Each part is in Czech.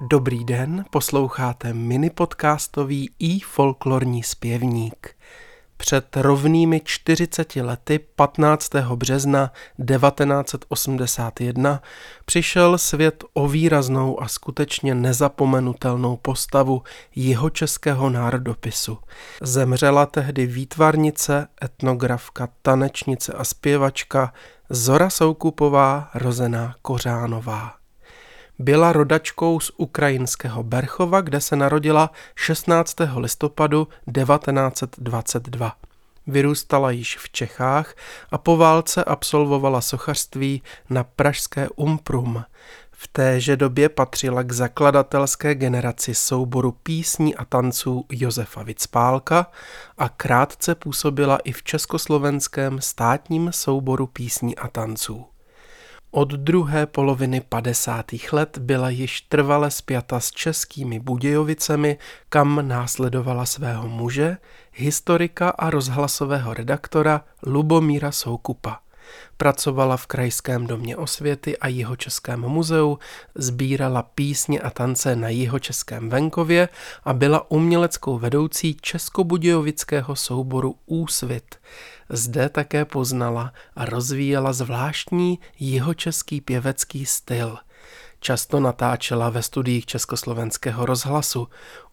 Dobrý den, posloucháte mini podcastový i folklorní zpěvník. Před rovnými 40 lety 15. března 1981 přišel svět o výraznou a skutečně nezapomenutelnou postavu jeho českého národopisu. Zemřela tehdy výtvarnice, etnografka, tanečnice a zpěvačka Zora Soukupová, rozená Kořánová. Byla rodačkou z ukrajinského Berchova, kde se narodila 16. listopadu 1922. Vyrůstala již v Čechách a po válce absolvovala sochařství na pražské Umprum. V téže době patřila k zakladatelské generaci souboru písní a tanců Josefa Vicpálka a krátce působila i v československém státním souboru písní a tanců. Od druhé poloviny 50. let byla již trvale spjata s českými Budějovicemi, kam následovala svého muže, historika a rozhlasového redaktora Lubomíra Soukupa. Pracovala v Krajském domě osvěty a Jihočeském muzeu, sbírala písně a tance na Jihočeském venkově a byla uměleckou vedoucí Českobudějovického souboru Úsvit. Zde také poznala a rozvíjela zvláštní jihočeský pěvecký styl. Často natáčela ve studiích Československého rozhlasu.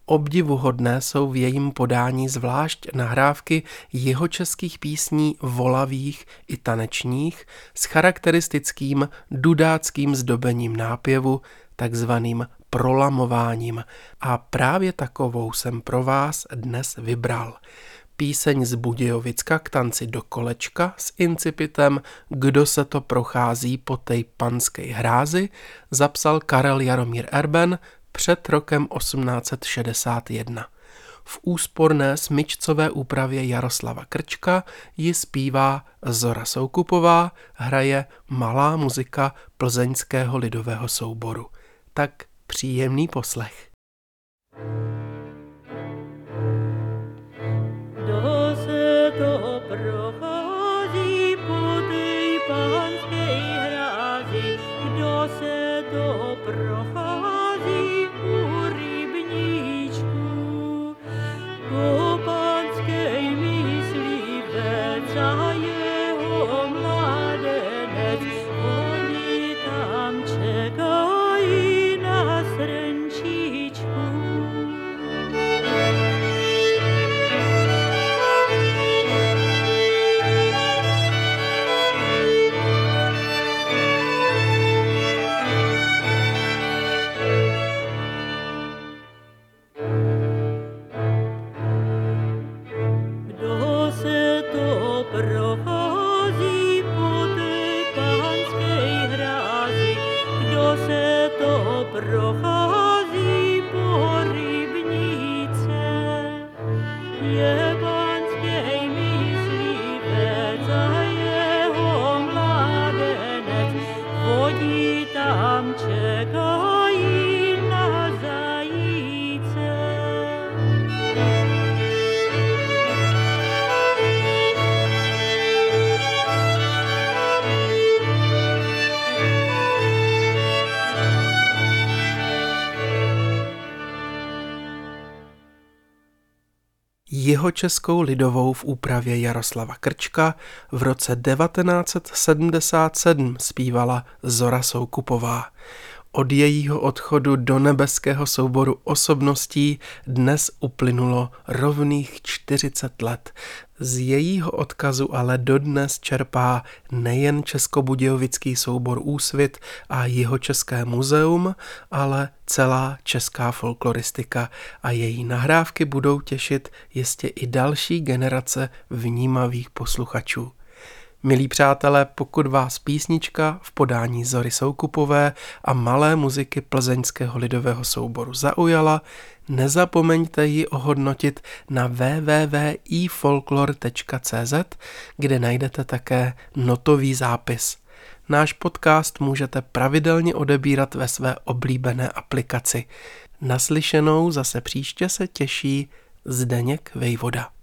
Obdivuhodné jsou v jejím podání zvlášť nahrávky jihočeských písní volavých i tanečních s charakteristickým dudáckým zdobením nápěvu, takzvaným prolamováním. A právě takovou jsem pro vás dnes vybral píseň z Budějovicka k tanci do kolečka s incipitem Kdo se to prochází po tej panské hrázi zapsal Karel Jaromír Erben před rokem 1861. V úsporné smyčcové úpravě Jaroslava Krčka ji zpívá Zora Soukupová, hraje malá muzika plzeňského lidového souboru. Tak příjemný poslech. profonda. Jeho českou lidovou v úpravě Jaroslava Krčka v roce 1977 zpívala Zora Soukupová. Od jejího odchodu do nebeského souboru osobností dnes uplynulo rovných 40 let. Z jejího odkazu ale dodnes čerpá nejen Českobudějovický soubor Úsvit a jeho České muzeum, ale celá česká folkloristika a její nahrávky budou těšit jistě i další generace vnímavých posluchačů. Milí přátelé, pokud vás písnička v podání Zory Soukupové a malé muziky plzeňského lidového souboru zaujala, nezapomeňte ji ohodnotit na www.ifolklor.cz, kde najdete také notový zápis. Náš podcast můžete pravidelně odebírat ve své oblíbené aplikaci. Naslyšenou zase příště se těší Zdeněk Vejvoda.